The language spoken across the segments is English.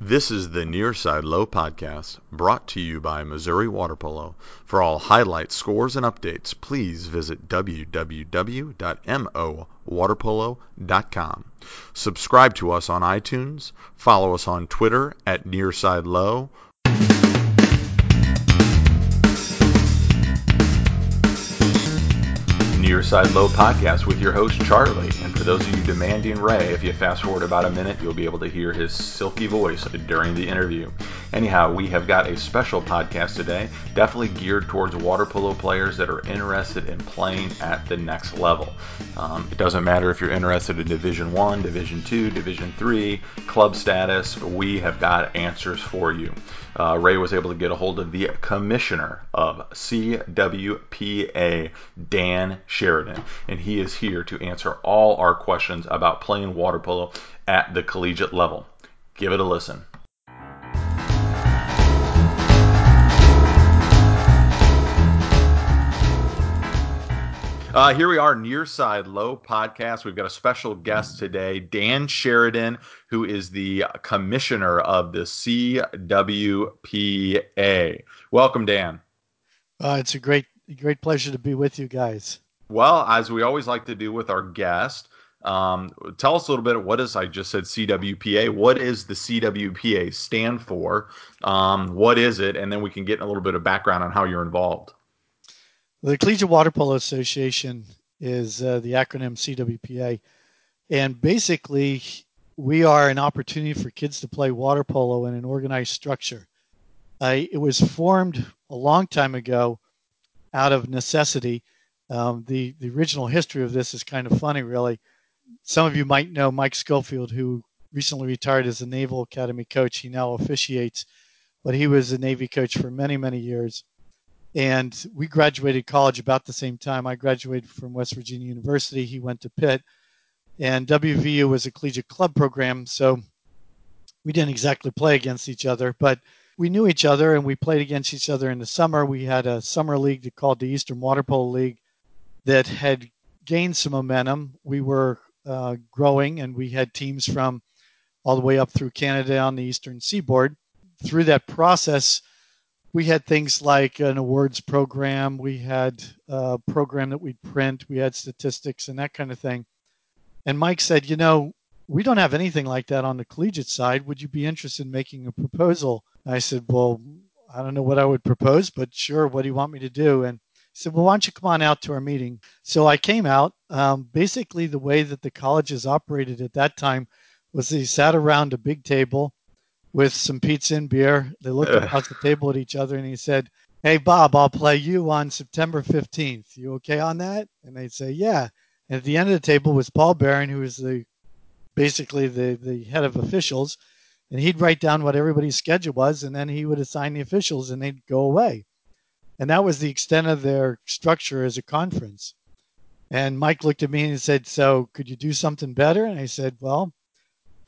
This is the Nearside Low podcast brought to you by Missouri Water Polo. For all highlights, scores, and updates, please visit www.mowaterpolo.com. Subscribe to us on iTunes, follow us on Twitter at Nearside Low, Nearside Low podcast with your host Charlie. And for those of you demanding Ray, if you fast forward about a minute, you'll be able to hear his silky voice during the interview. Anyhow, we have got a special podcast today, definitely geared towards water polo players that are interested in playing at the next level. Um, it doesn't matter if you're interested in Division One, Division Two, Division Three, club status. We have got answers for you. Uh, Ray was able to get a hold of the commissioner of CWPA, Dan Sharadin, and he is here to answer all our questions about playing water polo at the collegiate level. Give it a listen. Uh, here we are, Nearside Low podcast. We've got a special guest today, Dan Sharadin, who is the commissioner of the CWPA. Welcome, Dan. Uh, it's a great, great pleasure to be with you guys. Well, as we always like to do with our guest, um, tell us a little bit. What is I just said CWPA? What is the CWPA stand for? Um, what is it? And then we can get a little bit of background on how you're involved. The Collegiate Water Polo Association is uh, the acronym CWPA, and basically we are an opportunity for kids to play water polo in an organized structure. Uh, it was formed a long time ago out of necessity. Um, the the original history of this is kind of funny, really. Some of you might know Mike Schofield, who recently retired as a Naval Academy coach. He now officiates, but he was a Navy coach for many many years and we graduated college about the same time. I graduated from West Virginia University. He went to Pitt, and WVU was a collegiate club program, so we didn't exactly play against each other, but we knew each other and we played against each other in the summer. We had a summer league called the Eastern Water Polo League that had gained some momentum. We were uh, growing and we had teams from all the way up through Canada on the eastern seaboard. Through that process, we had things like an awards program, we had a program that we'd print, we had statistics and that kind of thing. And Mike said, you know, we don't have anything like that on the collegiate side. Would you be interested in making a proposal? I said, well, I don't know what I would propose, but sure, what do you want me to do? And said, well, why don't you come on out to our meeting? So I came out. Um, basically, the way that the colleges operated at that time was they sat around a big table with some pizza and beer. They looked across the table at each other and he said, Hey, Bob, I'll play you on September 15th. You okay on that? And they'd say, Yeah. And at the end of the table was Paul Barron, who was the basically the, the head of officials. And he'd write down what everybody's schedule was, and then he would assign the officials and they'd go away. And that was the extent of their structure as a conference. And Mike looked at me and said, So could you do something better? And I said, Well,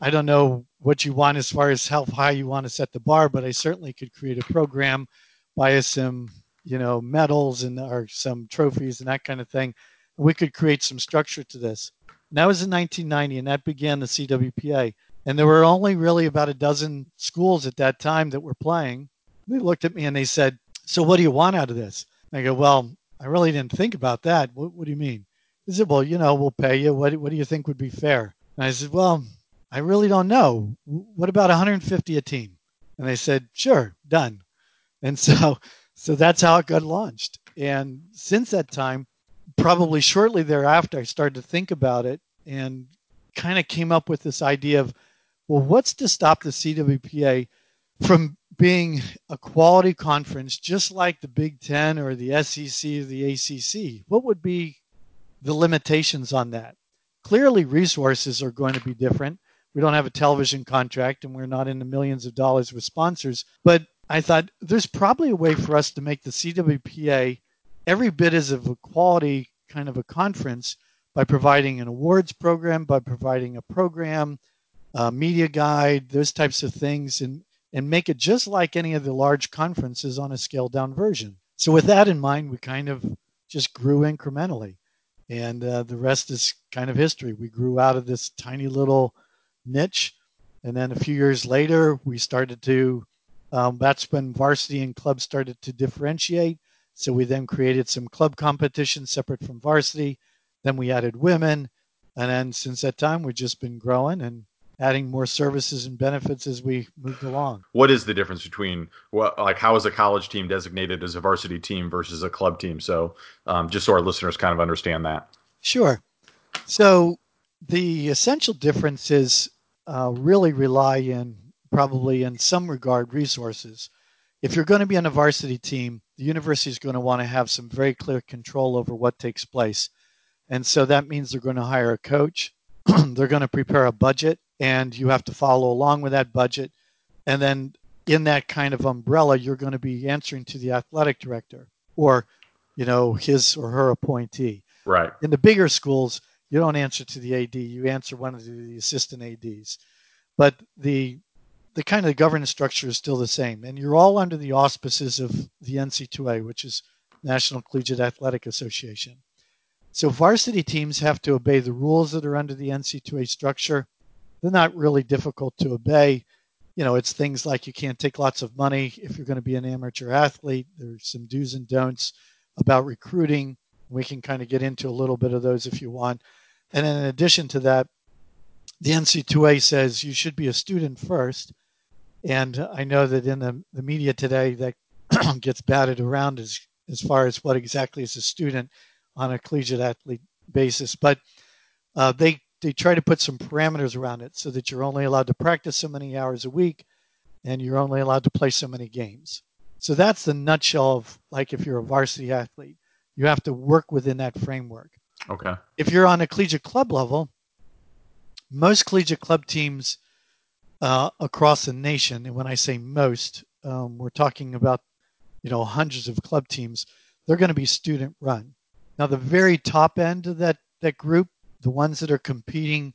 I don't know what you want as far as how high you want to set the bar, but I certainly could create a program, buy us some, you know, medals and or some trophies and that kind of thing. We could create some structure to this. And that was in 1990, and that began the CWPA. And there were only really about a dozen schools at that time that were playing. They looked at me and they said, "So what do you want out of this?" I go, "Well, I really didn't think about that. What, what do you mean?" He said, "Well, you know, we'll pay you. What, what do you think would be fair?" And I said, "Well, I really don't know. What about 150 a team? And they said, sure, done. And so, so that's how it got launched. And since that time, probably shortly thereafter, I started to think about it and kind of came up with this idea of, well, what's to stop the CWPA from being a quality conference, just like the Big Ten or the SEC or the ACC? What would be the limitations on that? Clearly, resources are going to be different we don't have a television contract and we're not in the millions of dollars with sponsors. But I thought there's probably a way for us to make the CWPA every bit as of a quality kind of a conference by providing an awards program, by providing a program, a media guide, those types of things, and and make it just like any of the large conferences on a scaled down version. So with that in mind, we kind of just grew incrementally, and uh, the rest is kind of history. We grew out of this tiny little niche And then a few years later, we started to, um, that's when varsity and club started to differentiate. So we then created some club competitions separate from varsity. Then we added women. And then since that time, we've just been growing and adding more services and benefits as we moved along. What is the difference between what, like, how is a college team designated as a varsity team versus a club team? So, um, just so our listeners kind of understand that. Sure. So, the essential differences uh, really rely in probably in some regard resources. If you're going to be on a varsity team, the university is going to want to have some very clear control over what takes place. And so that means they're going to hire a coach, they're going to prepare a budget, and you have to follow along with that budget. And then in that kind of umbrella, you're going to be answering to the athletic director or, you know, his or her appointee. Right. In the bigger schools, you don't answer to the AD, you answer one of the assistant ADs. But the the kind of governance structure is still the same, and you're all under the auspices of the NC2A, which is National Collegiate Athletic Association. So varsity teams have to obey the rules that are under the NC2A structure. They're not really difficult to obey. You know, it's things like you can't take lots of money if you're going to be an amateur athlete. There's some do's and don'ts about recruiting. We can kind of get into a little bit of those if you want. And in addition to that, the NC2A says you should be a student first. And I know that in the, the media today, that gets batted around as, as far as what exactly is a student on a collegiate athlete basis. But uh, they, they try to put some parameters around it so that you're only allowed to practice so many hours a week and you're only allowed to play so many games. So that's the nutshell of like if you're a varsity athlete, you have to work within that framework. Okay. If you're on a collegiate club level, most collegiate club teams uh, across the nation, and when I say most, um, we're talking about you know hundreds of club teams. They're going to be student run. Now, the very top end of that that group, the ones that are competing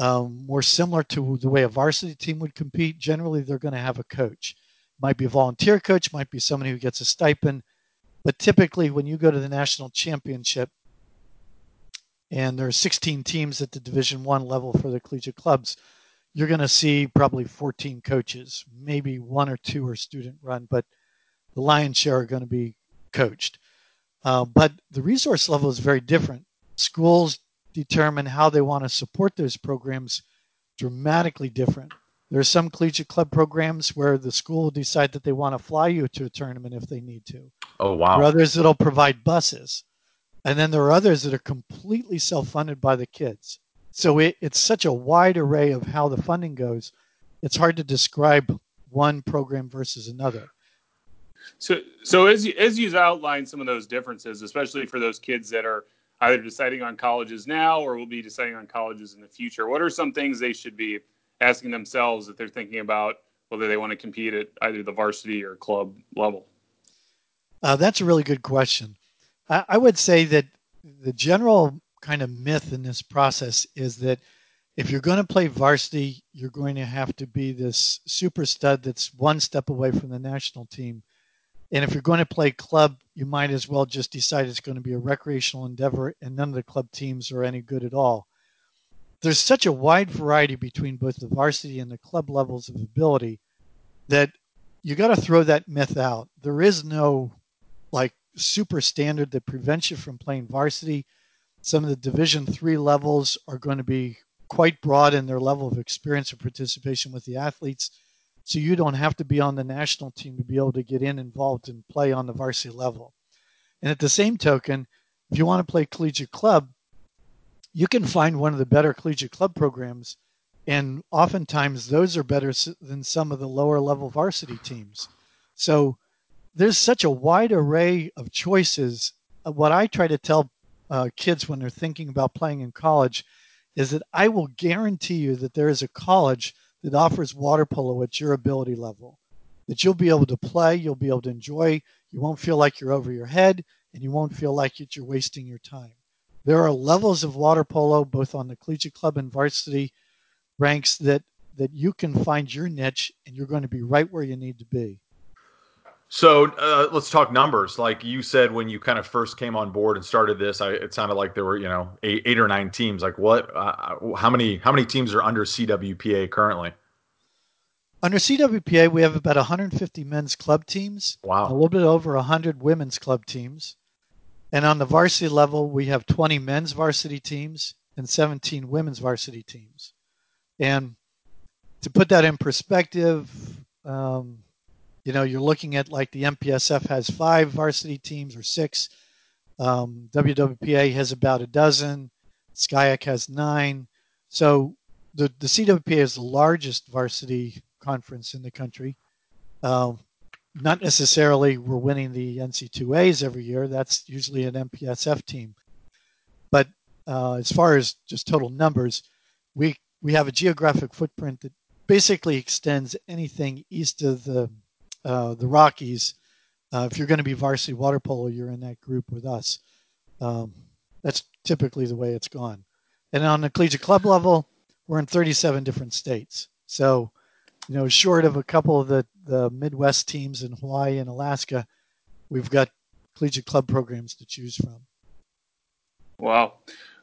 um, more similar to the way a varsity team would compete, generally they're going to have a coach. Might be a volunteer coach, might be somebody who gets a stipend, but typically when you go to the national championship, and there are 16 teams at the division one level for the collegiate clubs you're going to see probably 14 coaches maybe one or two are student run but the lion's share are going to be coached uh, but the resource level is very different schools determine how they want to support those programs dramatically different there are some collegiate club programs where the school will decide that they want to fly you to a tournament if they need to oh wow there are others that'll provide buses and then there are others that are completely self funded by the kids. So it, it's such a wide array of how the funding goes. It's hard to describe one program versus another. So, so as you, as you've outlined some of those differences, especially for those kids that are either deciding on colleges now or will be deciding on colleges in the future, what are some things they should be asking themselves if they're thinking about whether they want to compete at either the varsity or club level? Uh, that's a really good question. I, I would say that the general kind of myth in this process is that if you're going to play varsity, you're going to have to be this super stud that's one step away from the national team. And if you're going to play club, you might as well just decide it's going to be a recreational endeavor and none of the club teams are any good at all. There's such a wide variety between both the varsity and the club levels of ability that you got to throw that myth out. There is no like super standard that prevents you from playing varsity. Some of the Division three levels are going to be quite broad in their level of experience and participation with the athletes. So you don't have to be on the national team to be able to get in involved and play on the varsity level. And at the same token, if you want to play collegiate club, you can find one of the better collegiate club programs, and oftentimes those are better than some of the lower level varsity teams. So there's such a wide array of choices. Uh, what I try to tell uh, kids when they're thinking about playing in college is that I will guarantee you that there is a college that offers water polo at your ability level. That you'll be able to play, you'll be able to enjoy, you won't feel like you're over your head, and you won't feel like you're wasting your time. There are levels of water polo, both on the collegiate club and varsity ranks, that, that you can find your niche and you're going to be right where you need to be. So uh, let's talk numbers. Like you said, when you kind of first came on board and started this, I, it sounded like there were you know eight, eight or nine teams. Like what? Uh, how many? How many teams are under CWPA currently? Under CWPA, we have about 150 men's club teams. Wow. A little bit over 100 women's club teams. And on the varsity level, we have 20 men's varsity teams and 17 women's varsity teams. And to put that in perspective, um, you know, you're looking at like the MPSF has five varsity teams or six. Um, WWPA has about a dozen. SCIAC has nine. So the, the CWPA is the largest varsity conference in the country. Um, not necessarily we're winning the NC2As every year. That's usually an MPSF team. But uh, as far as just total numbers, we we have a geographic footprint that basically extends anything east of the uh, the Rockies. Uh, if you're going to be varsity water polo, you're in that group with us. Um, that's typically the way it's gone. And on the collegiate club level, we're in 37 different states. So, you know, short of a couple of the, the Midwest teams in Hawaii and Alaska, we've got collegiate club programs to choose from. Wow.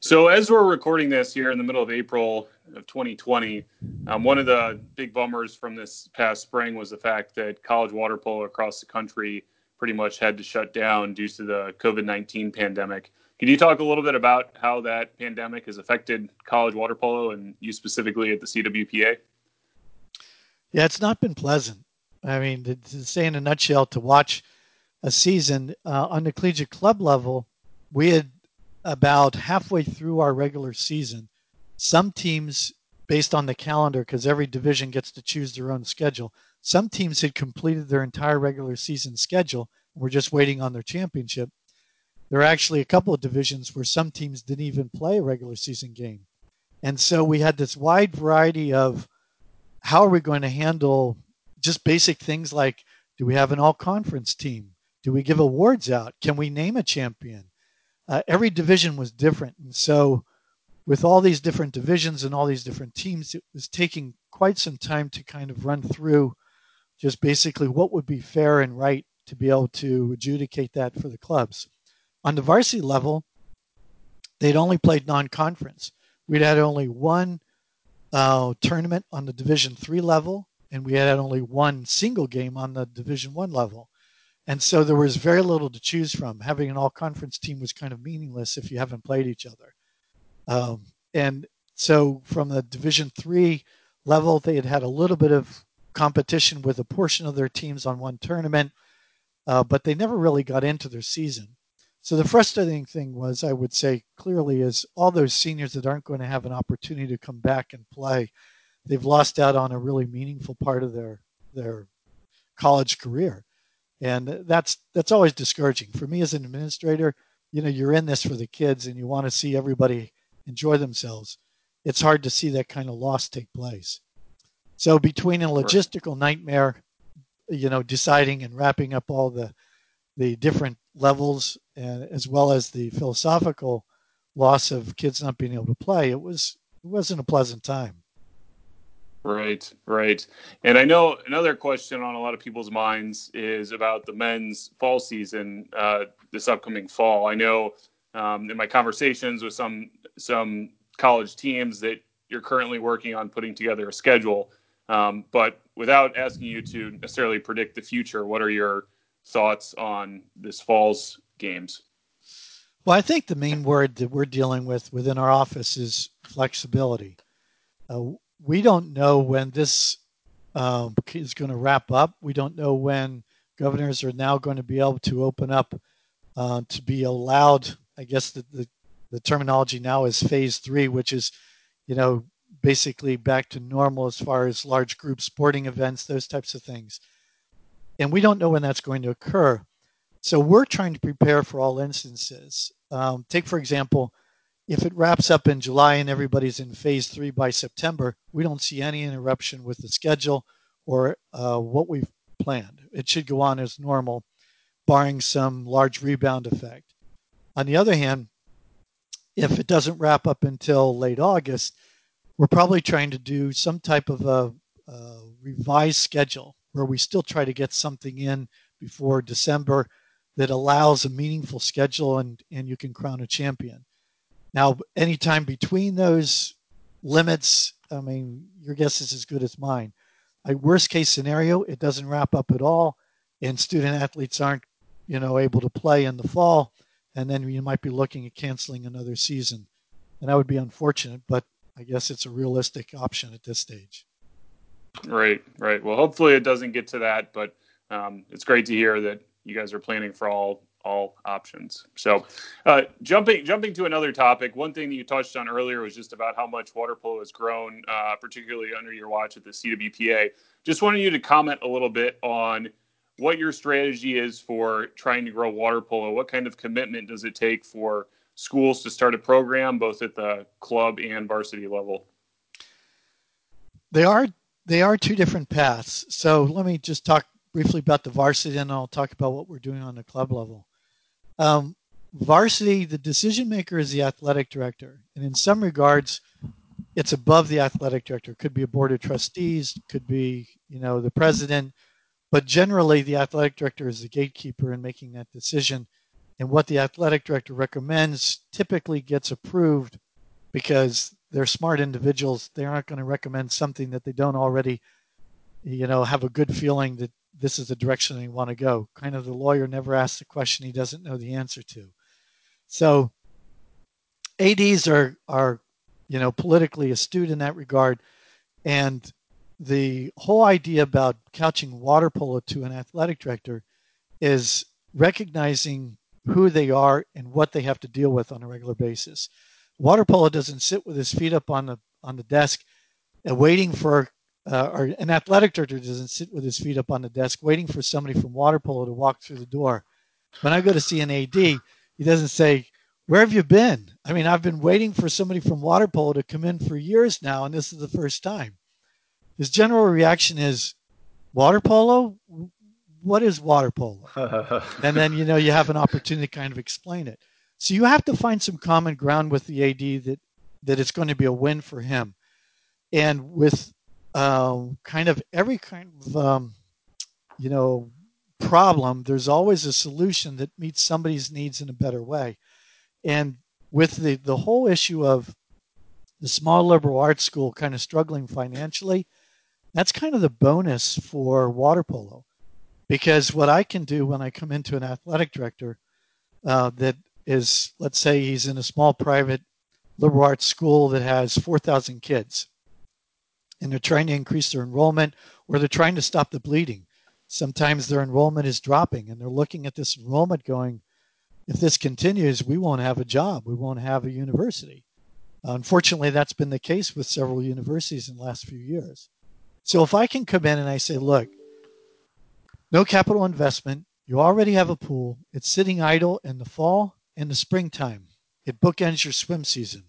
So as we're recording this here in the middle of April of 2020, um, one of the big bummers from this past spring was the fact that college water polo across the country pretty much had to shut down due to the COVID-19 pandemic. Can you talk a little bit about how that pandemic has affected college water polo and you specifically at the CWPA? Yeah, it's not been pleasant. I mean, to, to say in a nutshell, to watch a season uh, on the collegiate club level, we had about halfway through our regular season, some teams, based on the calendar, because every division gets to choose their own schedule, some teams had completed their entire regular season schedule and were just waiting on their championship. There are actually a couple of divisions where some teams didn't even play a regular season game. And so we had this wide variety of how are we going to handle just basic things like do we have an all conference team? Do we give awards out? Can we name a champion? Uh, every division was different. And so, with all these different divisions and all these different teams, it was taking quite some time to kind of run through just basically what would be fair and right to be able to adjudicate that for the clubs. On the varsity level, they'd only played non-conference. We'd had only one uh, tournament on the Division three level, and we had only one single game on the Division one level. And so there was very little to choose from. Having an all conference team was kind of meaningless if you haven't played each other. Um, and so from the Division three level, they had had a little bit of competition with a portion of their teams on one tournament, uh, but they never really got into their season. So the frustrating thing was, I would say clearly, is all those seniors that aren't going to have an opportunity to come back and play, they've lost out on a really meaningful part of their their college career and that's that's always discouraging for me as an administrator. You know you're in this for the kids and you want to see everybody enjoy themselves. It's hard to see that kind of loss take place. So between a logistical nightmare you know deciding and wrapping up all the the different levels and as well as the philosophical loss of kids not being able to play it was it wasn't a pleasant time Right, right. And I know another question on a lot of people's minds is about the men's fall season uh, this upcoming fall. I know um, in my conversations with some some college teams that you're currently working on putting together a schedule. Um, but without asking you to necessarily predict the future, what are your thoughts on this fall's games? Well, I think the main word that we're dealing with within our office is flexibility. Uh, we don't know when this um, is going to wrap up. We don't know when governors are now going to be able to open up uh, to be allowed. I guess the, the, the terminology now is phase three, which is, you know, basically back to normal as far as large group sporting events, those types of things. And we don't know when that's going to occur. So we're trying to prepare for all instances. Um, take, for example, if it wraps up in July and everybody's in phase three by September, we don't see any interruption with the schedule or uh, what we've planned. It should go on as normal, barring some large rebound effect. On the other hand, if it doesn't wrap up until late August, we're probably trying to do some type of a, a revised schedule where we still try to get something in before December that allows a meaningful schedule and, and you can crown a champion. Now, anytime between those limits, I mean, your guess is as good as mine. A worst case scenario, it doesn't wrap up at all, and student athletes aren't, you know, able to play in the fall, and then you might be looking at canceling another season, and that would be unfortunate. But I guess it's a realistic option at this stage. Right, right. Well, hopefully it doesn't get to that, but um, it's great to hear that you guys are planning for all all options. So, uh, jumping jumping to another topic, one thing that you touched on earlier was just about how much water polo has grown, uh, particularly under your watch at the CWPA. Just wanted you to comment a little bit on what your strategy is for trying to grow water polo. What kind of commitment does it take for schools to start a program, both at the club and varsity level? They are they are two different paths. So let me just talk briefly about the varsity, and I'll talk about what we're doing on the club level. Um, varsity, the decision maker is the athletic director, and in some regards, it's above the athletic director. It could be a board of trustees, could be you know the president, but generally the athletic director is the gatekeeper in making that decision. And what the athletic director recommends typically gets approved because they're smart individuals. They aren't going to recommend something that they don't already, you know, have a good feeling that this is the direction they want to go. Kind of the lawyer never asks a question he doesn't know the answer to. So ADs are are you know politically astute in that regard, and the whole idea about couching water polo to an athletic director is recognizing who they are and what they have to deal with on a regular basis. Water polo doesn't sit with his feet up on the on the desk, uh, waiting for uh, or an athletic director doesn't sit with his feet up on the desk waiting for somebody from water polo to walk through the door. When I go to see an AD, he doesn't say, "Where have you been?" I mean, I've been waiting for somebody from water polo to come in for years now, and this is the first time. His general reaction is, "Water polo? What is water polo?" and then you know you have an opportunity to kind of explain it. So you have to find some common ground with the AD that that it's going to be a win for him. And with um, kind of every kind of um, you know problem, there's always a solution that meets somebody's needs in a better way. And with the the whole issue of the small liberal arts school kind of struggling financially, that's kind of the bonus for water polo, because what I can do when I come into an athletic director uh, that is, let's say, he's in a small private liberal arts school that has 4,000 kids and they're trying to increase their enrollment or they're trying to stop the bleeding. Sometimes their enrollment is dropping and they're looking at this enrollment going, if this continues, we won't have a job. We won't have a university. unfortunately, that's been the case with several universities in the last few years. So if I can come in and I say, look, no capital investment, you already have a pool, it's sitting idle in the fall and the springtime, it bookends your swim season.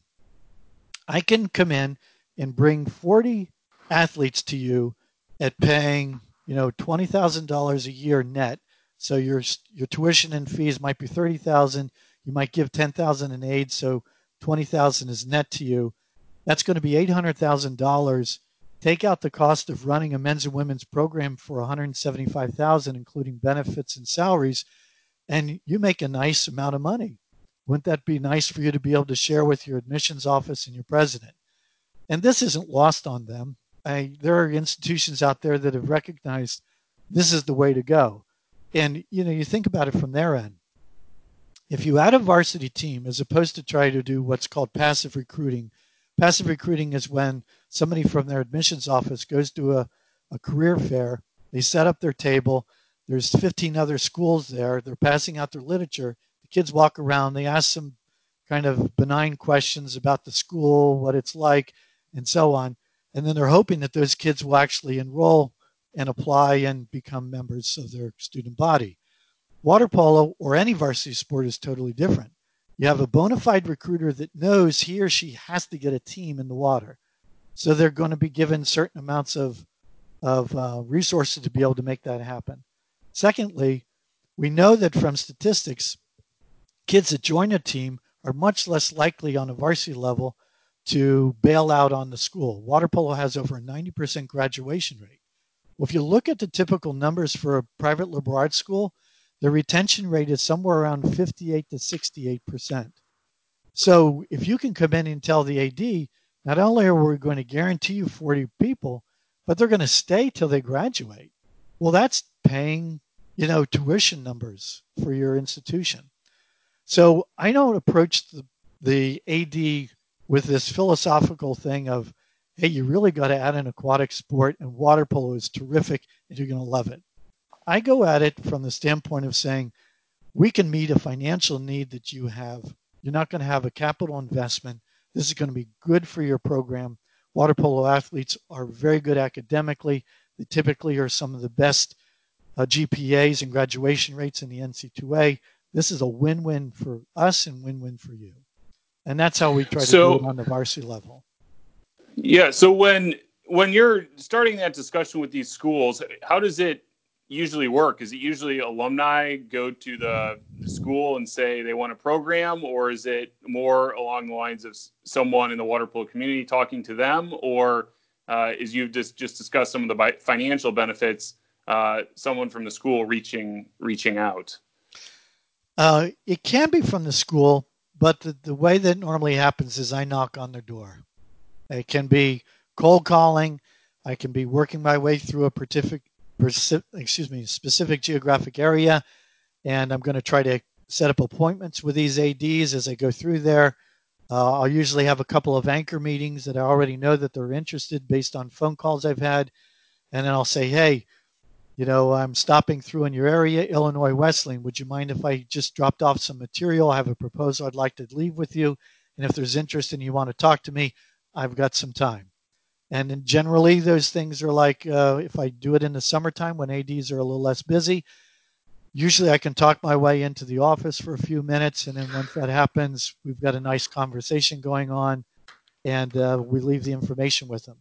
I can come in and bring 40 athletes to you at paying, you know, twenty thousand dollars a year net. So your your tuition and fees might be thirty thousand. You might give ten thousand in aid, so twenty thousand is net to you. That's going to be eight hundred thousand dollars. Take out the cost of running a men's and women's program for one hundred seventy-five thousand, including benefits and salaries, and you make a nice amount of money. Wouldn't that be nice for you to be able to share with your admissions office and your president? And this isn't lost on them. I, there are institutions out there that have recognized this is the way to go. And you know, you think about it from their end. If you add a varsity team as opposed to try to do what's called passive recruiting, passive recruiting is when somebody from their admissions office goes to a, a career fair, they set up their table, there's 15 other schools there, they're passing out their literature, the kids walk around, they ask some kind of benign questions about the school, what it's like, and so on and then they're hoping that those kids will actually enroll and apply and become members of their student body. Water polo or any varsity sport is totally different. You have a bona fide recruiter that knows he or she has to get a team in the water. So they're going to be given certain amounts of, of uh, resources to be able to make that happen. Secondly, we know that from statistics, kids that join a team are much less likely on a varsity level to bail out on the school. Water polo has over a 90% graduation rate. Well, if you look at the typical numbers for a private liberal arts school, the retention rate is somewhere around 58 to 68%. So if you can come in and tell the AD, not only are we going to guarantee you 40 people, but they're going to stay till they graduate. Well, that's paying, you know, tuition numbers for your institution. So I don't approach the, the AD with this philosophical thing of, hey, you really got to add an aquatic sport, and water polo is terrific, and you're going to love it. I go at it from the standpoint of saying, we can meet a financial need that you have. You're not going to have a capital investment. This is going to be good for your program. Water polo athletes are very good academically. They typically are some of the best uh, GPAs and graduation rates in the NC2A. This is a win-win for us and win-win for you. And that's how we try to so, do it on the varsity level. Yeah. So when when you're starting that discussion with these schools, how does it usually work? Is it usually alumni go to the, school and say they want a program, or is it more along the lines of someone in the water polo community talking to them, or uh, is you've just just discussed some of the financial benefits, uh, someone from the school reaching reaching out? Uh, it can be from the school, but the, the way that normally happens is I knock on their door. It can be cold calling. I can be working my way through a specific, excuse me, specific geographic area, and I'm going to try to set up appointments with these ADs as I go through there. Uh, I'll usually have a couple of anchor meetings that I already know that they're interested based on phone calls I've had, and then I'll say, hey, you know, I'm stopping through in your area, Illinois Wesleyan. Would you mind if I just dropped off some material? I have a proposal I'd like to leave with you. And if there's interest and you want to talk to me, I've got some time. And generally, those things are like uh, if I do it in the summertime when ADs are a little less busy, usually I can talk my way into the office for a few minutes. And then once that happens, we've got a nice conversation going on and uh, we leave the information with them.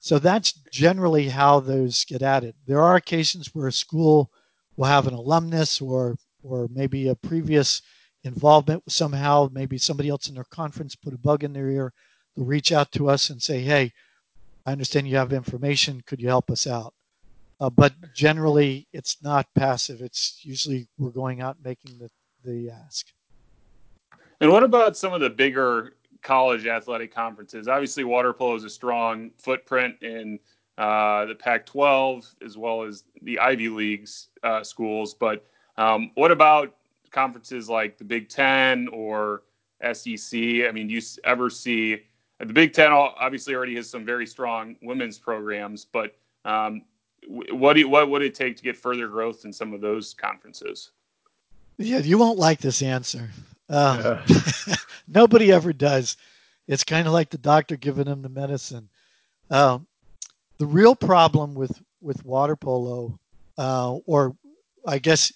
So that's generally how those get added. There are occasions where a school will have an alumnus or or maybe a previous involvement somehow, maybe somebody else in their conference put a bug in their ear. They'll reach out to us and say, "Hey, I understand you have information. Could you help us out?" Uh, but generally, it's not passive. It's usually we're going out making the the ask. And what about some of the bigger college athletic conferences. Obviously, water polo is a strong footprint in uh, the Pac-12 as well as the Ivy Leagues uh, schools. But um, what about conferences like the Big Ten or SEC? I mean, do you ever see the Big Ten? Obviously, already has some very strong women's programs, but um, what do what would it take to get further growth in some of those conferences? Yeah, you won't like this answer. Um, yeah. nobody ever does. It's kind of like the doctor giving him the medicine. Um, the real problem with with water polo, uh, or I guess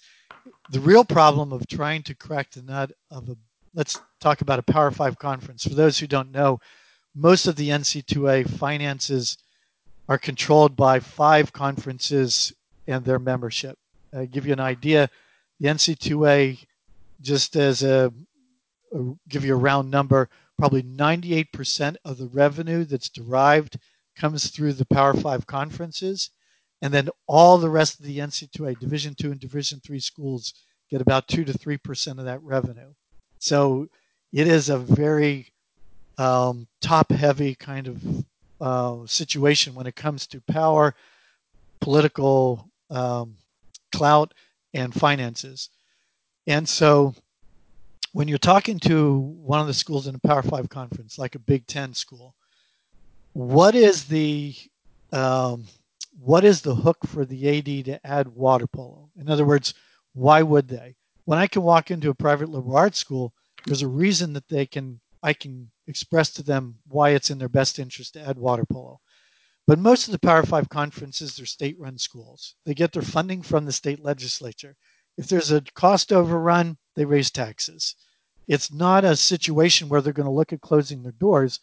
the real problem of trying to crack the nut of a let's talk about a Power Five conference. For those who don't know, most of the NC2A finances are controlled by five conferences and their membership. I give you an idea. The NC2A just as a, a give you a round number, probably 98% of the revenue that's derived comes through the Power Five conferences, and then all the rest of the NC2A Division two and Division three schools get about two to three percent of that revenue. So it is a very um, top-heavy kind of uh, situation when it comes to power, political um, clout, and finances. And so when you're talking to one of the schools in a Power Five conference, like a Big Ten school, what is the um, what is the hook for the AD to add water polo? In other words, why would they? When I can walk into a private liberal arts school, there's a reason that they can I can express to them why it's in their best interest to add water polo. But most of the Power Five conferences are state run schools. They get their funding from the state legislature. If there's a cost overrun, they raise taxes. It's not a situation where they're going to look at closing their doors.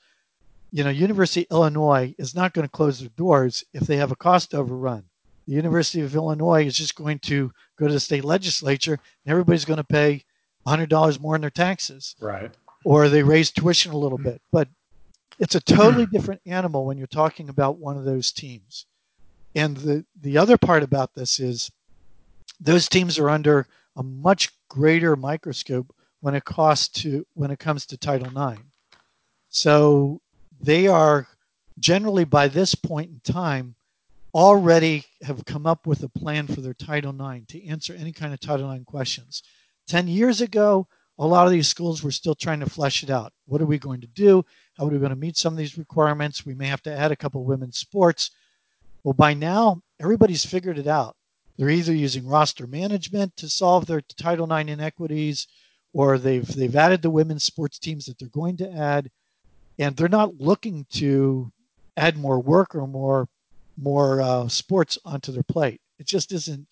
You know, University of Illinois is not going to close their doors if they have a cost overrun. The University of Illinois is just going to go to the state legislature and everybody's going to pay $100 more in their taxes. Right. Or they raise tuition a little bit. But it's a totally different animal when you're talking about one of those teams. And the, the other part about this is those teams are under a much greater microscope when it costs to when it comes to Title IX. So they are generally by this point in time already have come up with a plan for their Title IX to answer any kind of Title IX questions. 10 years ago, a lot of these schools were still trying to flesh it out. What are we going to do? How are we going to meet some of these requirements? We may have to add a couple women's sports. Well, by now, everybody's figured it out. They're either using roster management to solve their Title IX inequities, or they've they've added the women's sports teams that they're going to add, and they're not looking to add more work or more more uh, sports onto their plate. It just isn't.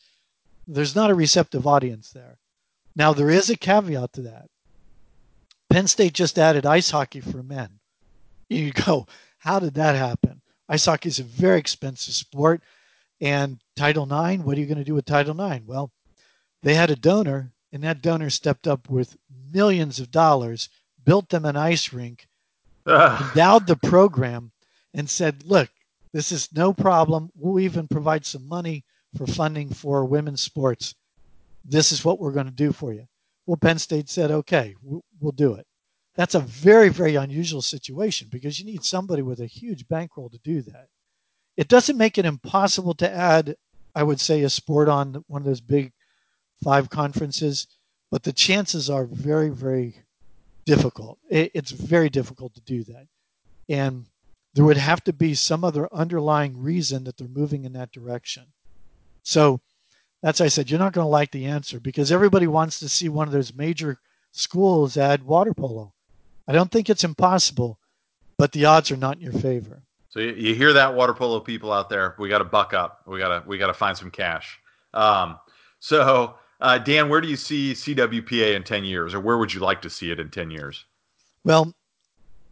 There's not a receptive audience there. Now there is a caveat to that. Penn State just added ice hockey for men. You go, how did that happen? Ice hockey is a very expensive sport, and Title IX. What are you going to do with Title IX? Well, they had a donor, and that donor stepped up with millions of dollars, built them an ice rink, endowed the program, and said, "Look, this is no problem. We'll even provide some money for funding for women's sports. This is what we're going to do for you. Well, Penn State said, okay, we'll do it. That's a very, very unusual situation because you need somebody with a huge bankroll to do that. It doesn't make it impossible to add, I would say, a sport on one of those big five conferences, but the chances are very, very difficult. It's very difficult to do that. And there would have to be some other underlying reason that they're moving in that direction. So that's I said you're not going to like the answer because everybody wants to see one of those major schools add water polo. I don't think it's impossible, but the odds are not in your favor. So you, hear that, water polo people out there? We got to buck up. We got to we got to find some cash. Um, so uh, Dan, where do you see CWPA in ten years, or where would you like to see it in ten years? Well,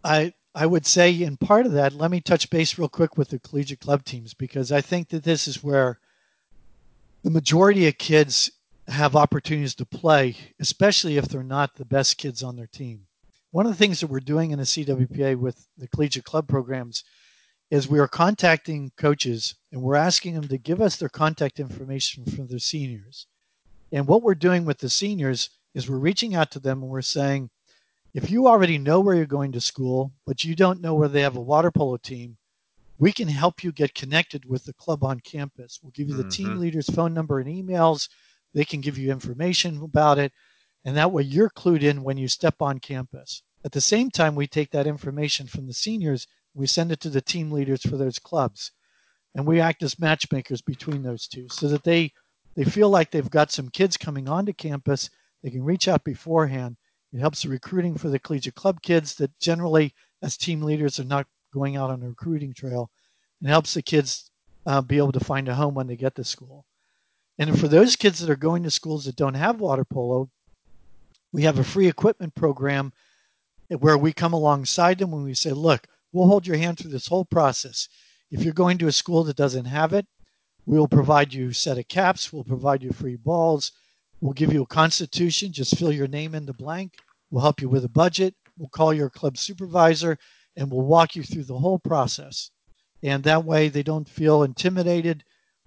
I I would say, in part of that, let me touch base real quick with the collegiate club teams because I think that this is where the majority of kids have opportunities to play, especially if they're not the best kids on their team. One of the things that we're doing in the CWPA with the collegiate club programs is we are contacting coaches and we're asking them to give us their contact information from their seniors. And what we're doing with the seniors is we're reaching out to them and we're saying, if you already know where you're going to school, but you don't know where they have a water polo team, we can help you get connected with the club on campus. We'll give you the mm-hmm. team leader's phone number and emails. They can give you information about it. And that way you're clued in when you step on campus. At the same time, we take that information from the seniors, we send it to the team leaders for those clubs. And we act as matchmakers between those two so that they, they feel like they've got some kids coming onto campus. They can reach out beforehand it helps the recruiting for the collegiate club kids that generally, as team leaders, are not going out on a recruiting trail. It helps the kids uh, be able to find a home when they get to school. And for those kids that are going to schools that don't have water polo, we have a free equipment program where we come alongside them when we say, look, we'll hold your hand through this whole process. If you're going to a school that doesn't have it, we'll provide you a set of caps, we'll provide you free balls, We'll give you a constitution. Just fill your name in the blank. We'll help you with a budget. We'll call your club supervisor and we'll walk you through the whole process. And that way they don't feel intimidated.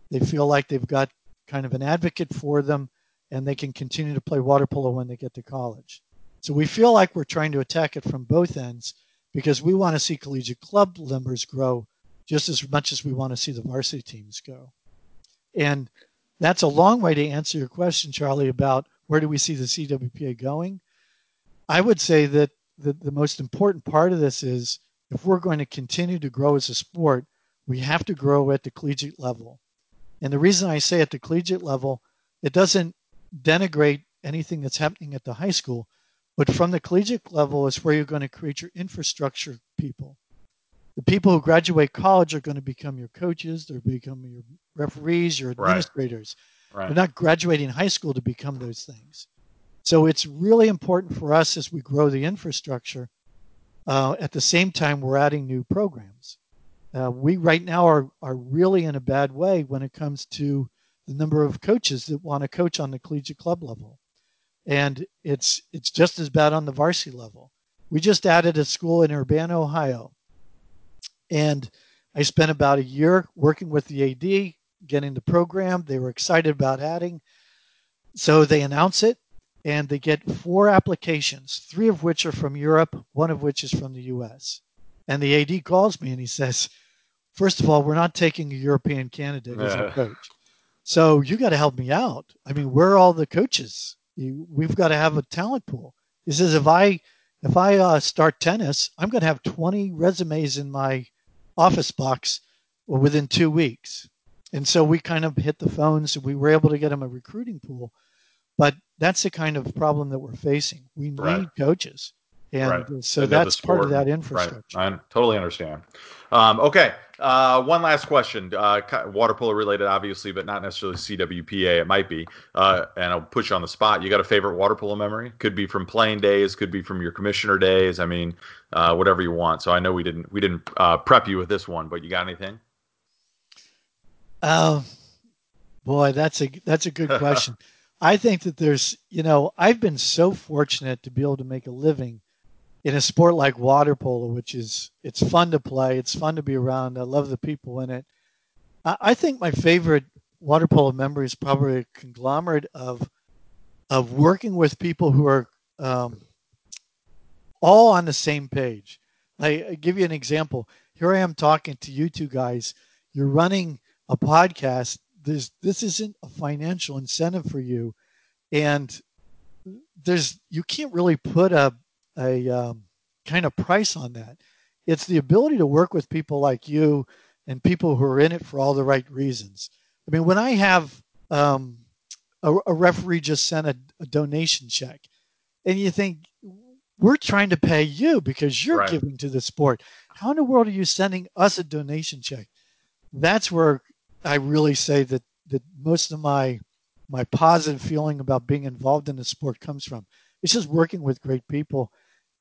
They feel like they've got kind of an advocate for them and they can continue to play water polo when they get to college. So we feel like we're trying to attack it from both ends because we want to see collegiate club members grow just as much as we want to see the varsity teams go. And that's a long way to answer your question, Charlie, about where do we see the CWPA going. I would say that the, the most important part of this is if we're going to continue to grow as a sport, we have to grow at the collegiate level. And the reason I say at the collegiate level, it doesn't denigrate anything that's happening at the high school, but from the collegiate level is where you're going to create your infrastructure people the people who graduate college are going to become your coaches, they're becoming your referees, your administrators. Right. Right. They're not graduating high school to become those things. So it's really important for us as we grow the infrastructure. Uh, at the same time, we're adding new programs. Uh, we right now are, are really in a bad way when it comes to the number of coaches that want to coach on the collegiate club level. And it's it's just as bad on the varsity level. We just added a school in Urbana, Ohio and I spent about a year working with the AD, getting the program. They were excited about adding. So they announce it and they get four applications, three of which are from Europe, one of which is from the US. And the AD calls me and he says, first of all, we're not taking a European candidate as a coach. So you got to help me out. I mean, where are all the coaches? You, we've got to have a talent pool. He says, if I if I uh, start tennis, I'm going to have 20 resumes in my office box within two weeks. And so we kind of hit the phones. And we were able to get him a recruiting pool, but that's the kind of problem that we're facing. We need right. coaches. And right. so that's part of that infrastructure. Right. I totally understand. Um, okay. Uh, one last question. Uh, water polo related, obviously, but not necessarily CWPA. It might be. Uh, and I'll push you on the spot. You got a favorite water polo memory? Could be from playing days. Could be from your commissioner days. I mean, uh, whatever you want. So I know we didn't we didn't uh, prep you with this one, but you got anything? Oh, boy, that's a that's a good question. I think that there's, you know, I've been so fortunate to be able to make a living in a sport like water polo, which is it's fun to play, it's fun to be around. I love the people in it. I, I think my favorite water polo memory is probably a conglomerate of of working with people who are um, all on the same page. I, I give you an example. Here I am talking to you two guys. You're running a podcast. There's this isn't a financial incentive for you, and there's you can't really put a a um, kind of price on that. It's the ability to work with people like you and people who are in it for all the right reasons. I mean, when I have um, a, a, referee just sent a, a, donation check, and you think we're trying to pay you because you're right. giving to the sport. How in the world are you sending us a donation check? That's where I really say that that most of my my positive feeling about being involved in the sport comes from. It's just working with great people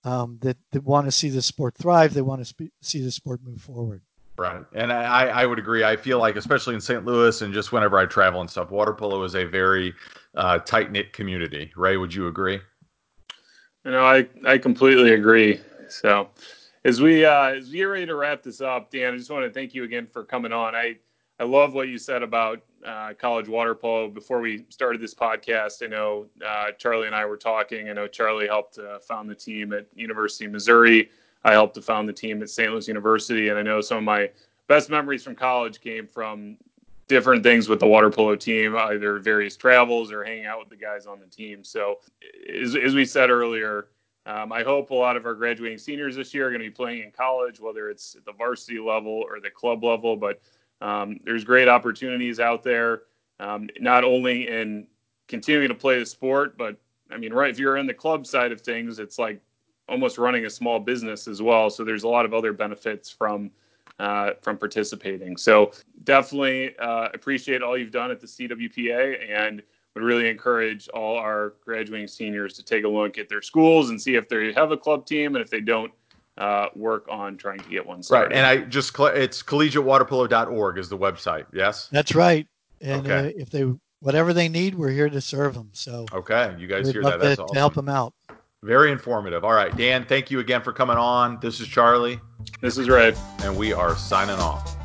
um, that, that want to see the sport thrive. They want to sp- see the sport move forward. Right. And I, I would agree. I feel like, especially in St. Louis and just whenever I travel and stuff, water polo is a very uh, tight knit community. Ray, would you agree? You know, I, I completely agree. So, as we uh, as we get ready to wrap this up, Dan, I just want to thank you again for coming on. I I love what you said about uh, college water polo. Before we started this podcast, I know uh, Charlie and I were talking. I know Charlie helped uh, found the team at University of Missouri. I helped to found the team at St. Louis University, and I know some of my best memories from college came from different things with the water polo team, either various travels or hanging out with the guys on the team. So, as, as we said earlier, um, I hope a lot of our graduating seniors this year are going to be playing in college, whether it's at the varsity level or the club level. But um, there's great opportunities out there, um, not only in continuing to play the sport, but I mean, right, if you're in the club side of things, it's like almost running a small business as well. So there's a lot of other benefits from uh, from participating. So definitely uh, appreciate all you've done at the CWPA and would really encourage all our graduating seniors to take a look at their schools and see if they have a club team and if they don't uh, work on trying to get one started. Right, and I just it's collegiatewaterpolo.org is the website. Yes, that's right. And okay. uh, if they whatever they need, we're here to serve them. So okay, you guys hear that? That's awesome. to help them out. Very informative. All right, Dan, thank you again for coming on. This is Charlie. This is Ray, and we are signing off.